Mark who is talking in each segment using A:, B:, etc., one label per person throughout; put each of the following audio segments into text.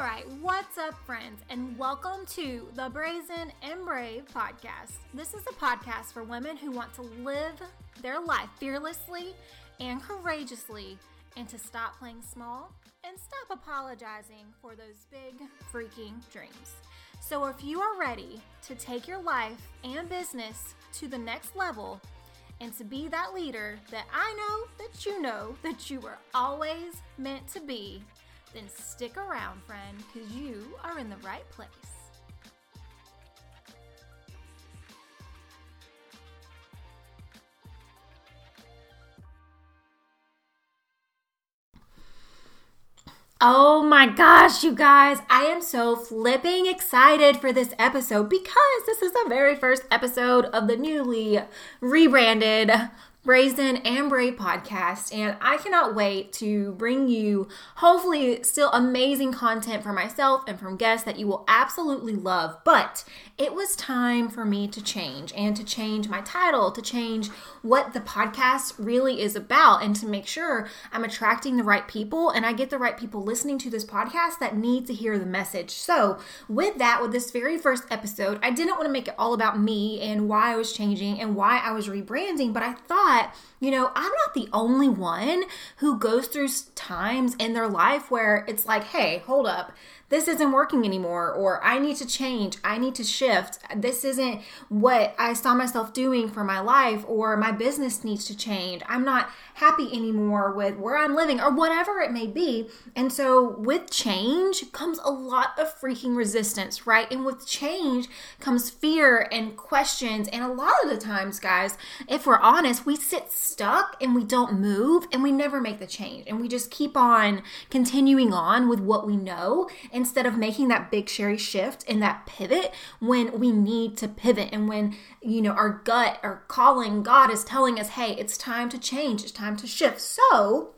A: All right, what's up, friends, and welcome to the Brazen and Brave podcast. This is a podcast for women who want to live their life fearlessly and courageously, and to stop playing small and stop apologizing for those big freaking dreams. So, if you are ready to take your life and business to the next level and to be that leader that I know that you know that you were always meant to be, then stick around, friend, because you are in the right place. Oh my gosh, you guys, I am so flipping excited for this episode because this is the very first episode of the newly rebranded Brazen and Brave podcast, and I cannot wait to bring you hopefully still amazing content for myself and from guests that you will absolutely love. But it was time for me to change and to change my title, to change what the podcast really is about, and to make sure I'm attracting the right people and I get the right people listening to this podcast that need to hear the message. So, with that, with this very first episode, I didn't want to make it all about me and why I was changing and why I was rebranding, but I thought thought, you know, I'm not the only one who goes through times in their life where it's like, hey, hold up this isn't working anymore, or I need to change, I need to shift, this isn't what I saw myself doing for my life, or my business needs to change, I'm not happy anymore with where I'm living, or whatever it may be. And so, with change comes a lot of freaking resistance, right? And with change comes fear and questions. And a lot of the times, guys, if we're honest, we sit stuck and we don't move and we never make the change. And we just keep on continuing on with what we know. And instead of making that big sherry shift and that pivot when we need to pivot and when you know our gut our calling god is telling us hey it's time to change. It's time to shift. So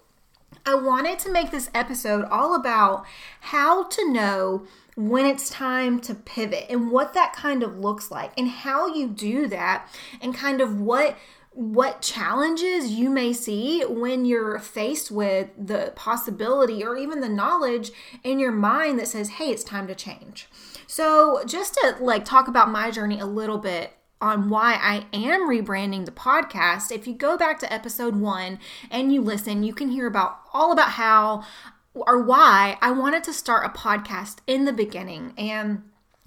A: i wanted to make this episode all about how to know when it's time to pivot and what that kind of looks like and how you do that and kind of what what challenges you may see when you're faced with the possibility or even the knowledge in your mind that says, hey, it's time to change. So, just to like talk about my journey a little bit on why I am rebranding the podcast, if you go back to episode one and you listen, you can hear about all about how or why I wanted to start a podcast in the beginning. And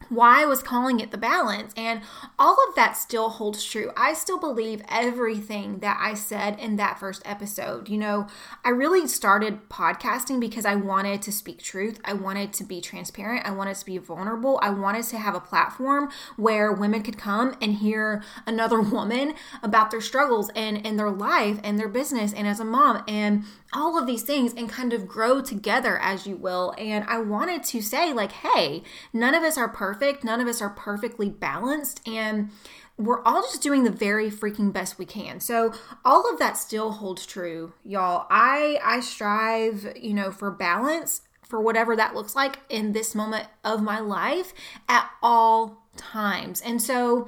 A: why I was calling it the balance. And all of that still holds true. I still believe everything that I said in that first episode. You know, I really started podcasting because I wanted to speak truth. I wanted to be transparent. I wanted to be vulnerable. I wanted to have a platform where women could come and hear another woman about their struggles and in their life and their business and as a mom and all of these things and kind of grow together as you will. And I wanted to say, like, hey, none of us are perfect, none of us are perfectly balanced, and we're all just doing the very freaking best we can. So all of that still holds true, y'all. I I strive, you know, for balance for whatever that looks like in this moment of my life at all times. And so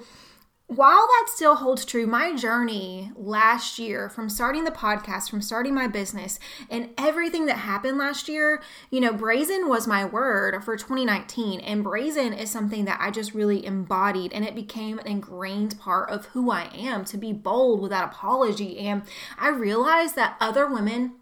A: while that still holds true, my journey last year from starting the podcast, from starting my business, and everything that happened last year, you know, brazen was my word for 2019. And brazen is something that I just really embodied, and it became an ingrained part of who I am to be bold without apology. And I realized that other women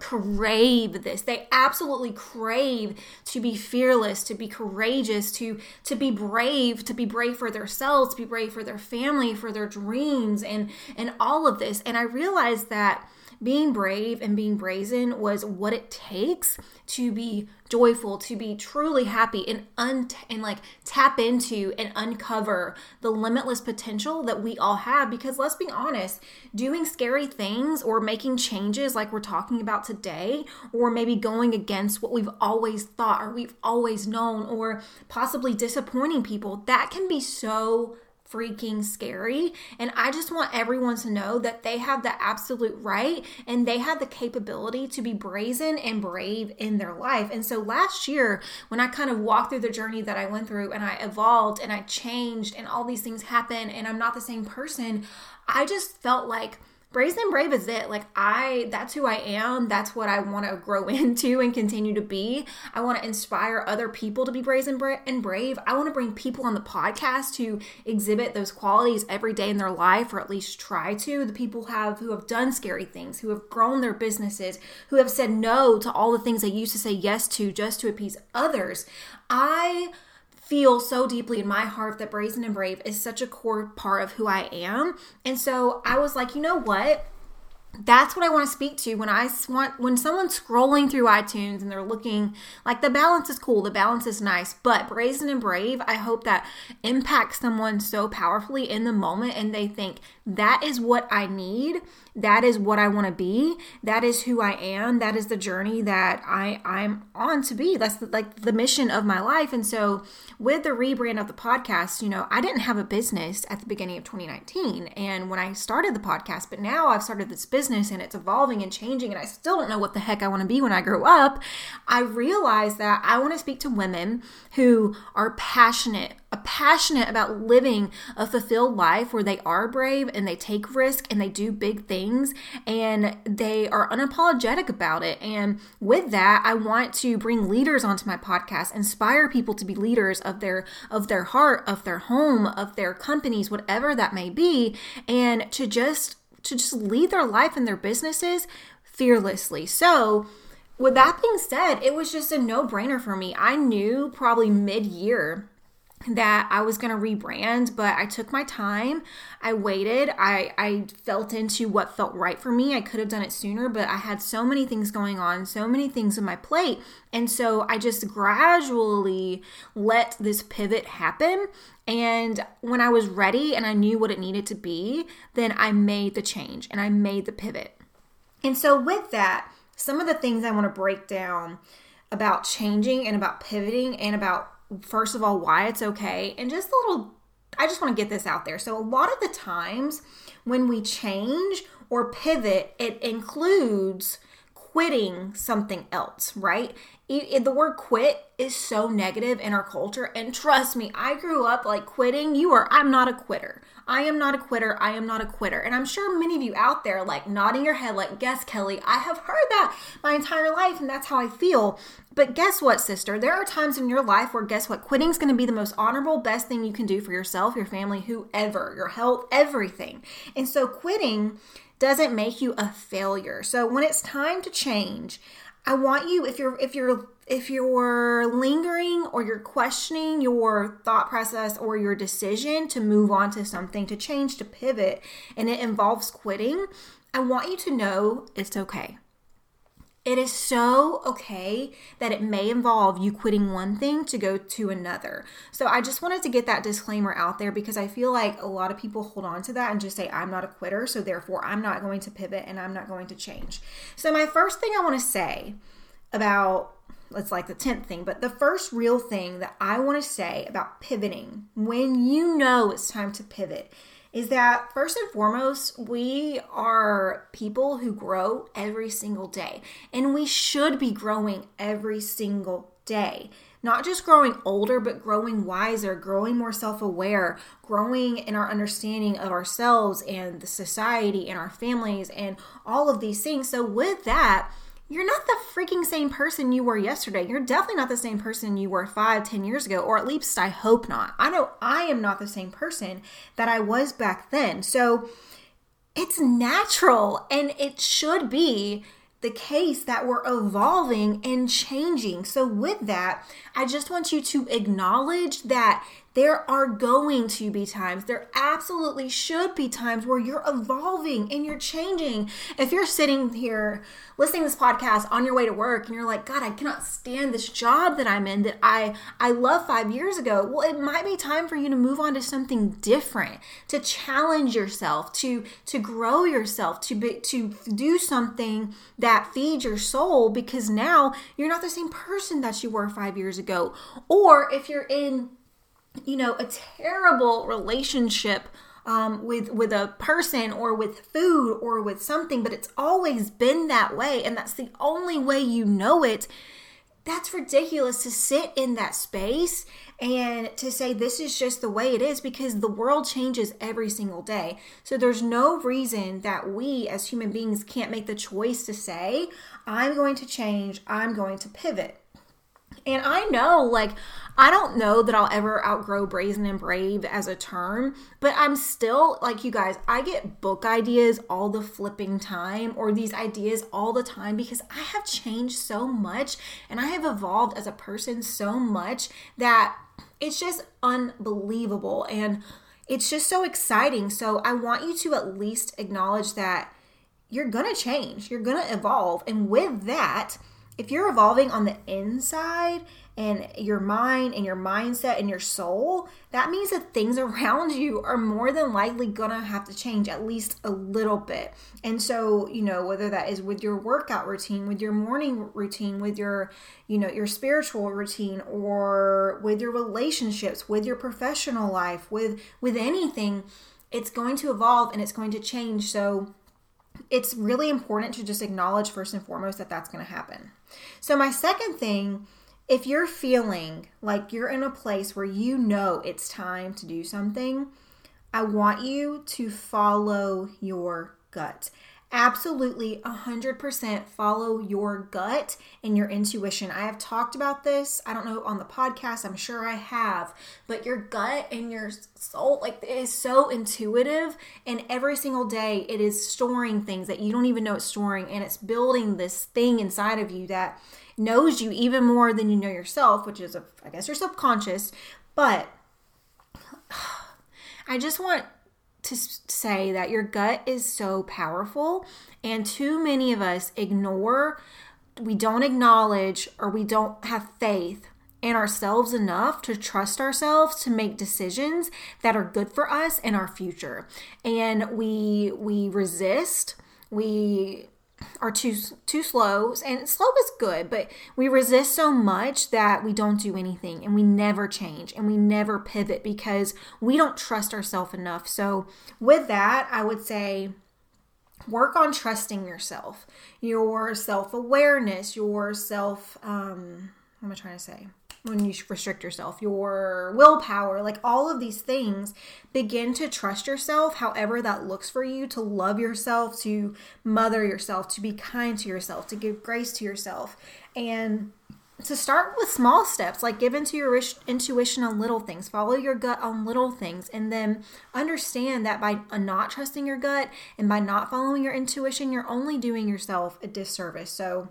A: crave this. They absolutely crave to be fearless to be courageous to to be brave to be brave for themselves to be brave for their family for their dreams and and all of this. And i realized that being brave and being brazen was what it takes to be joyful, to be truly happy and un- and like tap into and uncover the limitless potential that we all have. Because let's be honest, doing scary things or making changes like we're talking about today or maybe going against what we've always thought or we've always known or possibly disappointing people, that can be so freaking scary. And I just want everyone to know that they have the absolute right and they have the capability to be brazen and brave in their life. And so last year, when I kind of walked through the journey that I went through and I evolved and I changed and all these things happened and I'm not the same person, I just felt like Brazen and Brave is it. Like I that's who I am. That's what I want to grow into and continue to be. I want to inspire other people to be brazen and brave. I want to bring people on the podcast who exhibit those qualities every day in their life or at least try to. The people have who have done scary things, who have grown their businesses, who have said no to all the things they used to say yes to just to appease others. I feel so deeply in my heart that Brazen and Brave is such a core part of who I am. And so I was like, you know what? that's what I want to speak to when I want when someone's scrolling through iTunes and they're looking like the balance is cool, the balance is nice, but brazen and brave, I hope that impacts someone so powerfully in the moment and they think that is what I need that is what I want to be. That is who I am. That is the journey that I I'm on to be. That's the, like the mission of my life. And so with the rebrand of the podcast, you know, I didn't have a business at the beginning of 2019 and when I started the podcast, but now I've started this business and it's evolving and changing and I still don't know what the heck I want to be when I grow up. I realized that I want to speak to women who are passionate passionate about living a fulfilled life where they are brave and they take risk and they do big things and they are unapologetic about it. And with that, I want to bring leaders onto my podcast, inspire people to be leaders of their of their heart, of their home, of their companies, whatever that may be, and to just to just lead their life and their businesses fearlessly. So, with that being said, it was just a no brainer for me. I knew probably mid year that I was going to rebrand, but I took my time. I waited. I, I felt into what felt right for me. I could have done it sooner, but I had so many things going on, so many things on my plate. And so I just gradually let this pivot happen. And when I was ready and I knew what it needed to be, then I made the change and I made the pivot. And so, with that, some of the things I want to break down about changing and about pivoting and about first of all, why it's okay, and just a little, I just want to get this out there. So, a lot of the times when we change or pivot, it includes quitting something else, right? It, it, the word quit is so negative in our culture. And trust me, I grew up like quitting. You are, I'm not a quitter. I am not a quitter. I am not a quitter. And I'm sure many of you out there like nodding your head, like, guess Kelley, I have heard that my entire life, and that's how I feel. But guess what, sister? There are times in your life where guess what? Quitting is going to be the most honorable, best thing you can do for yourself, your family, whoever, your health, everything. And so quitting doesn't make you a failure. So when it's time to change, I want you if you're if you're if you're lingering or you're questioning your thought process or your decision to move on to something to change to pivot and it involves quitting, I want you to know it's okay. It is so okay that it may involve you quitting one thing to go to another. So I just wanted to get that disclaimer out there because I feel like a lot of people hold on to that and just say, I'm not a quitter, so therefore I'm not going to pivot and I'm not going to change. So, my first thing I want to say about it's like the 10th thing, but the first real thing that I want to say about pivoting when you know it's time to pivot is that first and foremost, we are people who grow every single day, and we should be growing every single day. Not just growing older, but growing wiser, growing more self aware, growing in our understanding of ourselves and the society and our families and all of these things. So, with that, you're not the freaking same person you were yesterday. You're definitely not the same person you were five, ten years ago, or at least I hope not. I know I am not the same person that I was back then. So it's natural and it should be the case that we're evolving and changing. So, with that, I just want you to acknowledge that there are going to be times, there absolutely should be times where you're evolving and you're changing. If you're sitting here listening to this podcast on your way to work and you're like, God, I cannot stand this job that I'm in that I I love 5 years ago. Well, it might be time for you to move on to something different, to challenge yourself, to to grow yourself, to be, to do something that feeds your soul because now you're not the same person that you were 5 years ago. Or if you're in you know, a terrible relationship um, with with a person or with food or with something, but it's always been that way, and that's the only way you know it. that's ridiculous to sit in that space and to say this is just the way it is because the world changes every single day. So there's no reason that we as human beings can't make the choice to say, I'm going to change, I'm going to pivot. And I know, like, I don't know that I'll ever outgrow brazen and brave as a term, but I'm still, like, you guys, I get book ideas all the flipping time or these ideas all the time because I have changed so much and I have evolved as a person so much that it's just unbelievable. And it's just so exciting. So I want you to at least acknowledge that you're going to change, you're going to evolve. And with that, if you're evolving on the inside and your mind and your mindset and your soul, that means that things around you are more than likely gonna have to change at least a little bit. And so, you know, whether that is with your workout routine, with your morning routine, with your, you know, your spiritual routine or with your relationships, with your professional life, with with anything, it's going to evolve and it's going to change. So, it's really important to just acknowledge first and foremost that that's going to happen. So, my second thing, if you're feeling like you're in a place where you know it's time to do something, I want you to follow your gut absolutely 100% follow your gut and your intuition. I have talked about this, I don't know on the podcast, I'm sure I have, but your gut and your soul like it is so intuitive and every single day it is storing things that you don't even know it's storing and it's building this thing inside of you that knows you even more than you know yourself, which is I guess your subconscious, but I just want to say that your gut is so powerful, and too many of us ignore, we don't acknowledge, or we don't have faith in ourselves enough to trust ourselves to make decisions that are good for us and our future. And we we resist, we are too too slow and slow is good but we resist so much that we don't do anything and we never change and we never pivot because we don't trust ourselves enough. So with that i would say work on trusting yourself your self-awareness your self um what am i trying to say when you restrict yourself, your willpower, like all of these things, begin to trust yourself, however that looks for you, to love yourself, to mother yourself, to be kind to yourself, to give grace to yourself. And to start with small steps, like give into your intuition on little things, follow your gut on little things, and then understand that by not trusting your gut and by not following your intuition, you're only doing yourself a disservice. So,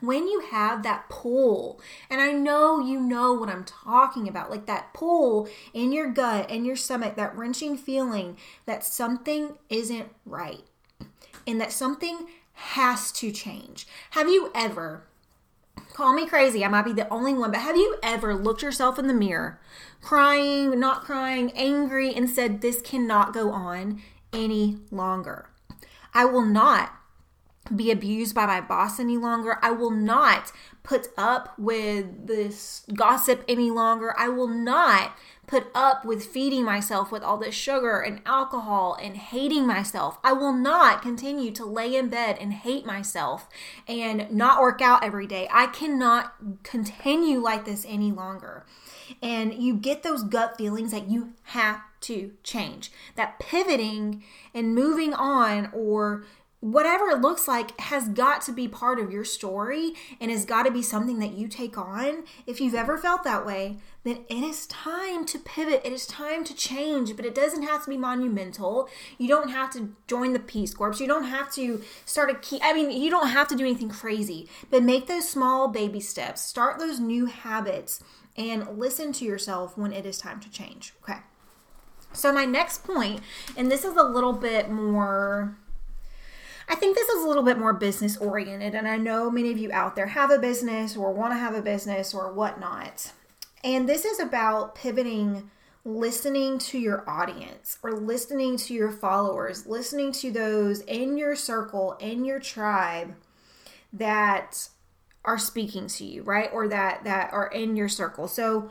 A: when you have that pull, and I know you know what I'm talking about, like that pull in your gut and your stomach, that wrenching feeling that something isn't right and that something has to change. Have you ever, call me crazy, I might be the only one, but have you ever looked yourself in the mirror, crying, not crying, angry, and said, This cannot go on any longer? I will not be abused by my boss any longer. I will not put up with this gossip any longer. I will not put up with feeding myself with all this sugar and alcohol and hating myself. I will not continue to lay in bed and hate myself and not work out every day. I cannot continue like this any longer. And you get those gut feelings that you have to change. That pivoting and moving on or whatever it looks like has got to be part of your story and has got to be something that you take on. If you've ever felt that way, then it is time to pivot. It is time to change, but it doesn't have to be monumental. You don't have to join the Peace Corps. You don't have to start a key. I mean, you don't have to do anything crazy, but make those small baby steps. Start those new habits and listen to yourself when it is time to change. Okay. So, my next point, and this is a little bit more I think this is a little bit more business oriented, and I know many of you out there have a business or want to have a business or whatnot. And this is about pivoting, listening to your audience or listening to your followers, listening to those in your circle, in your tribe that are speaking to you, right? Or that that are in your circle. So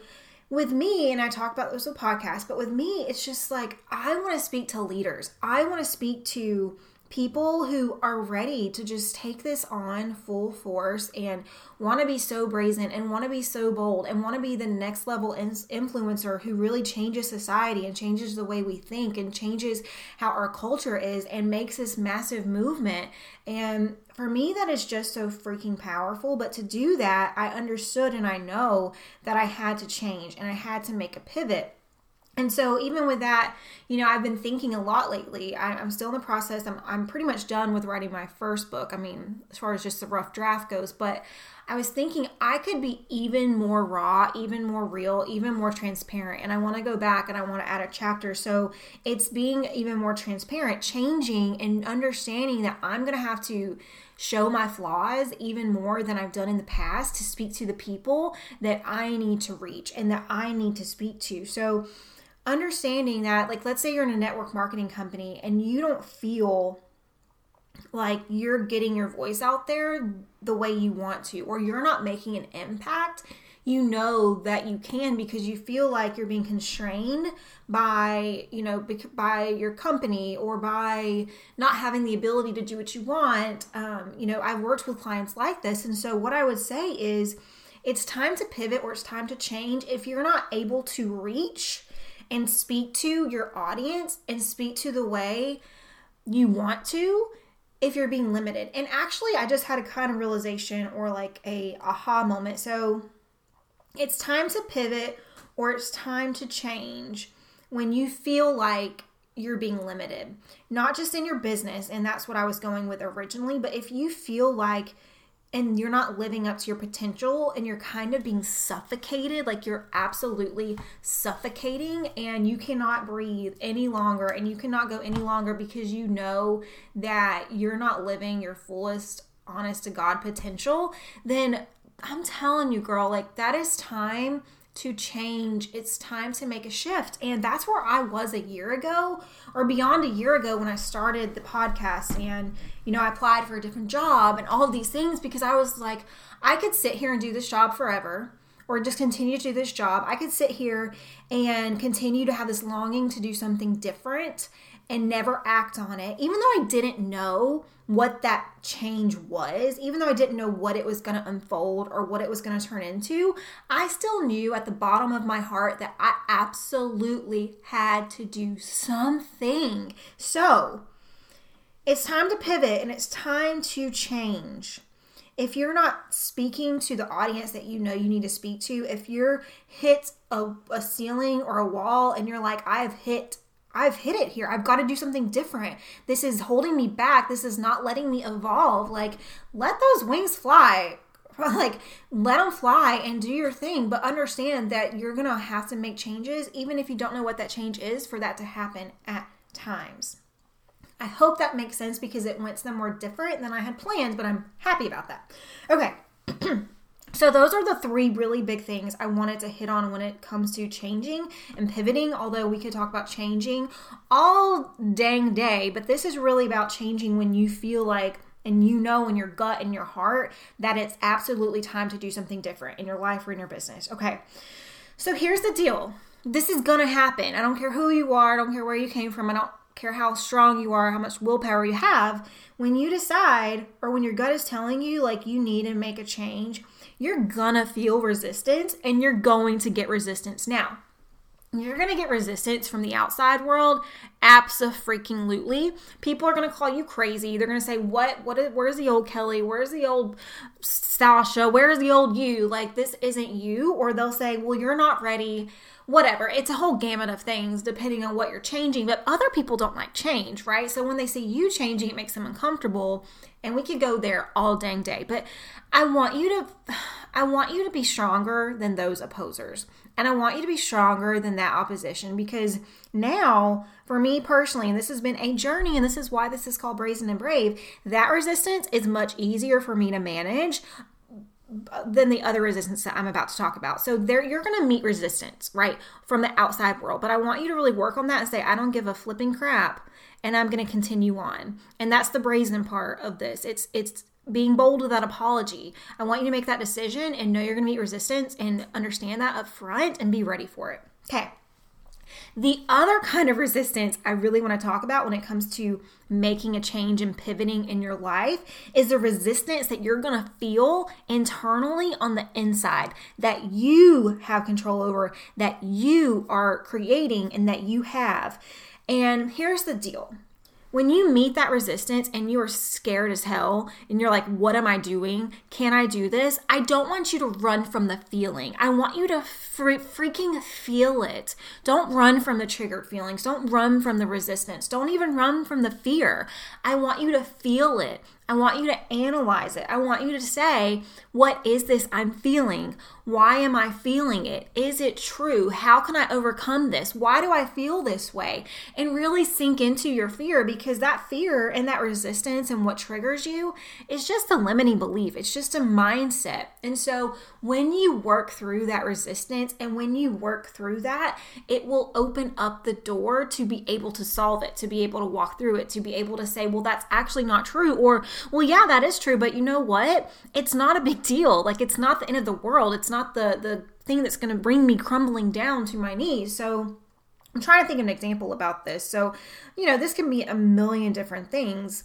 A: with me, and I talk about this with podcasts, but with me, it's just like I want to speak to leaders. I want to speak to people who are ready to just take this on full force and want to be so brazen and want to be so bold and want to be the next level influencer who really changes society and changes the way we think and changes how our culture is and makes this massive movement. And for me, that is just so freaking powerful. But to do that, I understood and I know that I had to change and I had to make a pivot. And so, even with that, you know, I've been thinking a lot lately. I, am still in the process. I'm, I'm pretty much done with writing my first book. I mean, as far as just the rough draft goes, but I was thinking I could be even more raw, even more real, even more transparent. And I want to go back and I want to add a chapter. So it's being even more transparent, changing and understanding that I'm going to have to show my flaws even more than I've done in the past to speak to the people that I need to reach and that I need to speak to. So, understanding that like let's say you're in a network marketing company and you don't feel like you're getting your voice out there the way you want to or you're not making an impact you know that you can because you feel like you're being constrained by you know by your company or by not having the ability to do what you want. Um, you know i've worked with clients like this and so what i would say is it's time to pivot or it's time to change. If you're not able to reach and speak to your audience and speak to the way you want to if you're being limited. And actually, I just had a kind of realization or like a aha moment. So it's time to pivot or it's time to change when you feel like you're being limited, not just in your business. And that's what I was going with originally. But if you feel like and you're not living up to your potential and you're kind of being suffocated like you're absolutely suffocating and you cannot breathe any longer and you cannot go any longer because you know that you're not living your fullest honest to god potential then i'm telling you girl like that is time to change. It's time to make a shift. And that's where I was a year ago or beyond a year ago when I started the podcast and, you know, I applied for a different job and all of these things because I was like, I could sit here and do this job forever or just continue to do this job. I could sit here and continue to have this longing to do something different and never act on it, even though I didn't know what that change was, even though I didn't know what it was going to unfold or what it was going to turn into, I still knew at the bottom of my heart that I absolutely had to do something. So it's time to pivot and it's time to change. If you're not speaking to the audience that you know you need to speak to, if you're hit a, a ceiling or a wall and you're like, I have hit I've hit it here. I've got to do something different. This is holding me back. This is not letting me evolve. Like, let those wings fly. Like, let them fly and do your thing, but understand that you're going to have to make changes, even if you don't know what that change is, for that to happen at times. I hope that makes sense because it went somewhere different than I had planned, but I'm happy about that. Okay. So, those are the three really big things I wanted to hit on when it comes to changing and pivoting. Although we could talk about changing all dang day, but this is really about changing when you feel like and you know in your gut and your heart that it's absolutely time to do something different in your life or in your business. Okay, so here's the deal this is gonna happen. I don't care who you are, I don't care where you came from, I don't care how strong you are, how much willpower you have. When you decide, or when your gut is telling you like you need to make a change, you're gonna feel resistance and you're going to get resistance now. You're gonna get resistance from the outside world, absolutely. People are gonna call you crazy. They're gonna say, "What? What? Is, where's the old Kelley? Where's the old Sasha? Where's the old you? Like this isn't you." Or they'll say, "Well, you're not ready." Whatever. It's a whole gamut of things depending on what you're changing. But other people don't like change, right? So when they see you changing, it makes them uncomfortable and we could go there all dang day but i want you to i want you to be stronger than those opposers and i want you to be stronger than that opposition because now for me personally and this has been a journey and this is why this is called brazen and brave that resistance is much easier for me to manage than the other resistance that I'm about to talk about. So there you're going to meet resistance, right, from the outside world. But I want you to really work on that and say I don't give a flipping crap and I'm going to continue on. And that's the brazen part of this. It's it's being bold without apology. I want you to make that decision and know you're going to meet resistance and understand that up front and be ready for it. Okay. The other kind of resistance I really want to talk about when it comes to making a change and pivoting in your life is the resistance that you're going to feel internally on the inside that you have control over, that you are creating, and that you have. And here's the deal when you meet that resistance and you are scared as hell and you're like, what am I doing? Can I do this? I don't want you to run from the feeling. I want you to fre- freaking feel it. Don't run from the triggered feelings. Don't run from the resistance. Don't even run from the fear. I want you to feel it. I want you to analyze it. I want you to say, what is this I'm feeling? Why am I feeling it? Is it true? How can I overcome this? Why do I feel this way? And really sink into your fear because that fear and that resistance and what triggers you is just a limiting belief. It's just a mindset. And so when you work through that resistance and when you work through that, it will open up the door to be able to solve it, to be able to walk through it, to be able to say, well, that's actually not true. Or, well, yeah, that is true, but you know what? It's not a big deal. Like, it's not the end of the world. It's not the, the thing that's going to bring me crumbling down to my knees. So, I'm trying to think of an example about this. So, you know, this can be a million different things.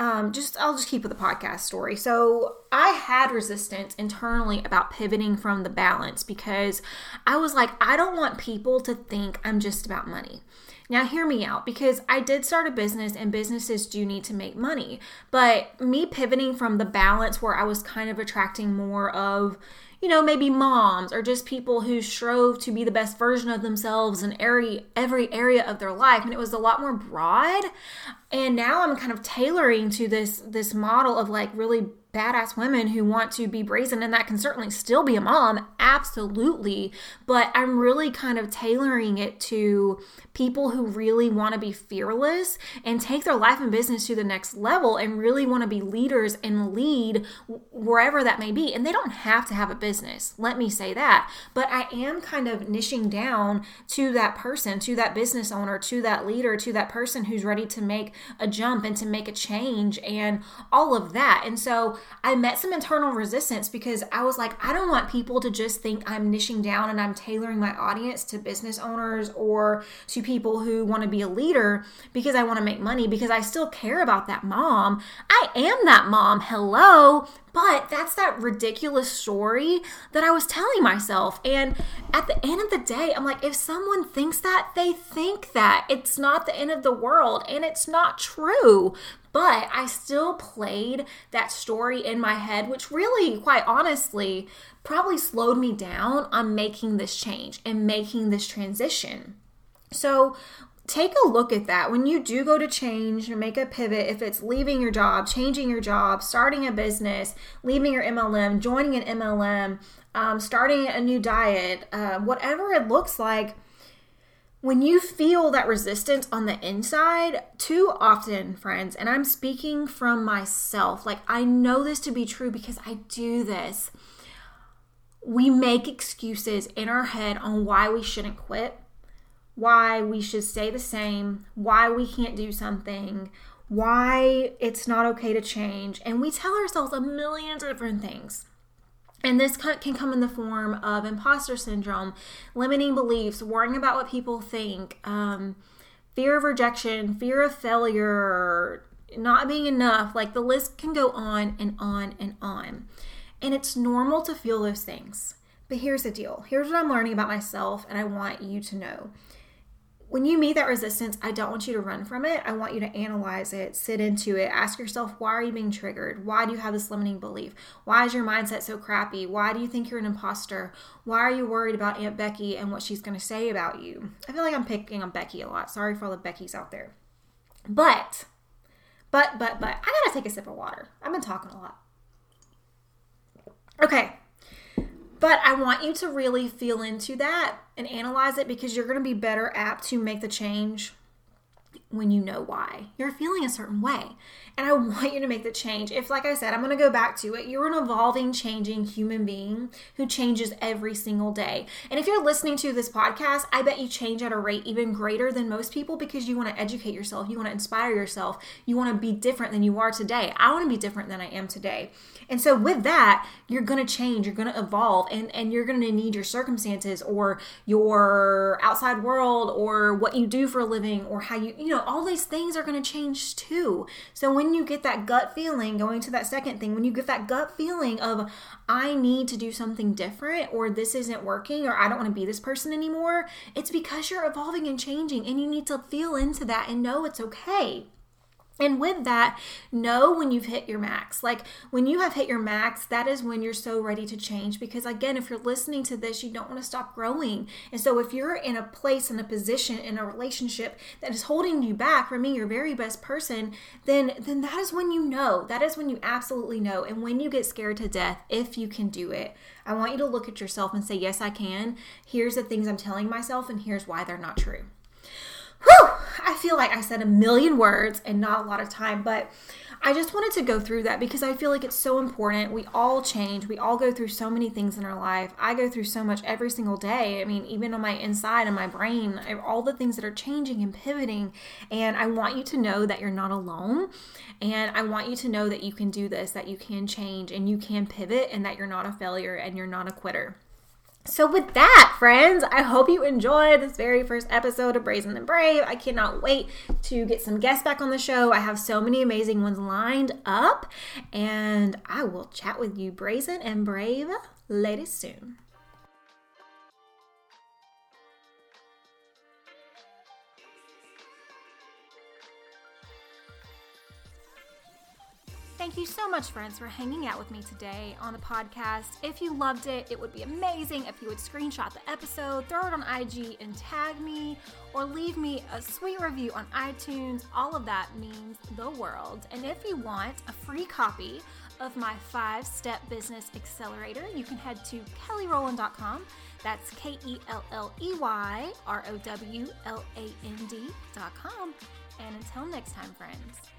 A: Um, just I'll just keep with the podcast story. So I had resistance internally about pivoting from the balance because I was like, I don't want people to think I'm just about money. Now, hear me out because I did start a business and businesses do need to make money. But me pivoting from the balance where I was kind of attracting more of, you know, maybe moms or just people who strove to be the best version of themselves in every every area of their life. And it was a lot more broad. And now I'm kind of tailoring to this this model of like really badass women who want to be brazen. And that can certainly still be a mom absolutely. But i'm really kind of tailoring it to people who really want to be fearless and take their life and business to the next level and really want to be leaders and lead wherever that may be and they don't have to have a business let me say that. But i am kind of niching down to that person to that business owner to that leader to that person who's ready to make a jump and to make a change and all of that. And so I met some internal resistance because I was like, I don't want people to just think I'm niching down and I'm tailoring my audience to business owners or to people who want to be a leader because I want to make money because I still care about that mom. I am that mom. Hello. But that's that ridiculous story that I was telling myself. And at the end of the day, I'm like, if someone thinks that, they think that. It's not the end of the world and it's not true. But I still played that story in my head, which really, quite honestly, probably slowed me down on making this change and making this transition. So, take a look at that when you do go to change or make a pivot if it's leaving your job changing your job starting a business leaving your mlm joining an mlm um, starting a new diet uh, whatever it looks like when you feel that resistance on the inside, too often, friends, and I'm speaking from myself, like I know this to be true because I do this. We make excuses in our head on why we shouldn't quit, why we should stay the same, why we can't do something, why it's not okay to change. And we tell ourselves a million different things. And this can come in the form of imposter syndrome, limiting beliefs, worrying about what people think, um, fear of rejection, fear of failure, not being enough. Like the list can go on and on and on. And it's normal to feel those things. But here's the deal here's what I'm learning about myself, and I want you to know when you meet that resistance, I don't want you to run from it. I want you to analyze it, sit into it, ask yourself, why are you being triggered? Why do you have this limiting belief? Why is your mindset so crappy? Why do you think you're an imposter? Why are you worried about Aunt Becky and what she's going to say about you? I feel like I'm picking on Becky a lot. Sorry for all the Beckys out there. But, but, but, but, I got to take a sip of water. I've been talking a lot. Okay, but I want you to really feel into that and analyze it because you're going to be better apt to make the change when you know why. You're feeling a certain way. And I want you to make the change. If, like I said, I'm going to go back to it, you're an evolving, changing human being who changes every single day. And if you're listening to this podcast, I bet you change at a rate even greater than most people because you want to educate yourself, you want to inspire yourself, you want to be different than you are today. I want to be different than I am today. And so with that, you're going to change, you're going to evolve, and, and you're going to need your circumstances or your outside world or what you do for a living or how you, you know, all these things are going to change too. So when you get that gut feeling, going to that second thing, when you get that gut feeling of, I need to do something different or this isn't working or I don't want to be this person anymore, it's because you're evolving and changing and you need to feel into that and know it's okay. And with that, know when you've hit your max. Like when you have hit your max, that is when you're so ready to change. Because again, if you're listening to this, you don't want to stop growing. And so if you're in a place, in a position, in a relationship that is holding you back from being your very best person, then then that is when you know. That is when you absolutely know. And when you get scared to death, if you can do it, I want you to look at yourself and say, Yes, I can. Here's the things I'm telling myself, and here's why they're not true whew, I feel like I said a million words and not a lot of time, but I just wanted to go through that because I feel like it's so important. We all change. We all go through so many things in our life. I go through so much every single day. I mean, even on my inside and my brain, all the things that are changing and pivoting. And I want you to know that you're not alone. And I want you to know that you can do this, that you can change and you can pivot, and that you're not a failure and you're not a quitter. So, with that, friends, I hope you enjoyed this very first episode of Brazen and Brave. I cannot wait to get some guests back on the show. I have so many amazing ones lined up, and I will chat with you, Brazen and Brave, ladies soon. Thank you so much, friends, for hanging out with me today on the podcast. If you loved it, it would be amazing if you would screenshot the episode, throw it on IG, and tag me, or leave me a sweet review on iTunes. All of that means the world. And if you want a free copy of my five step business accelerator, you can head to kelleyrowland.com. That's K E L L E Y R O W L A N D.com. And until next time, friends.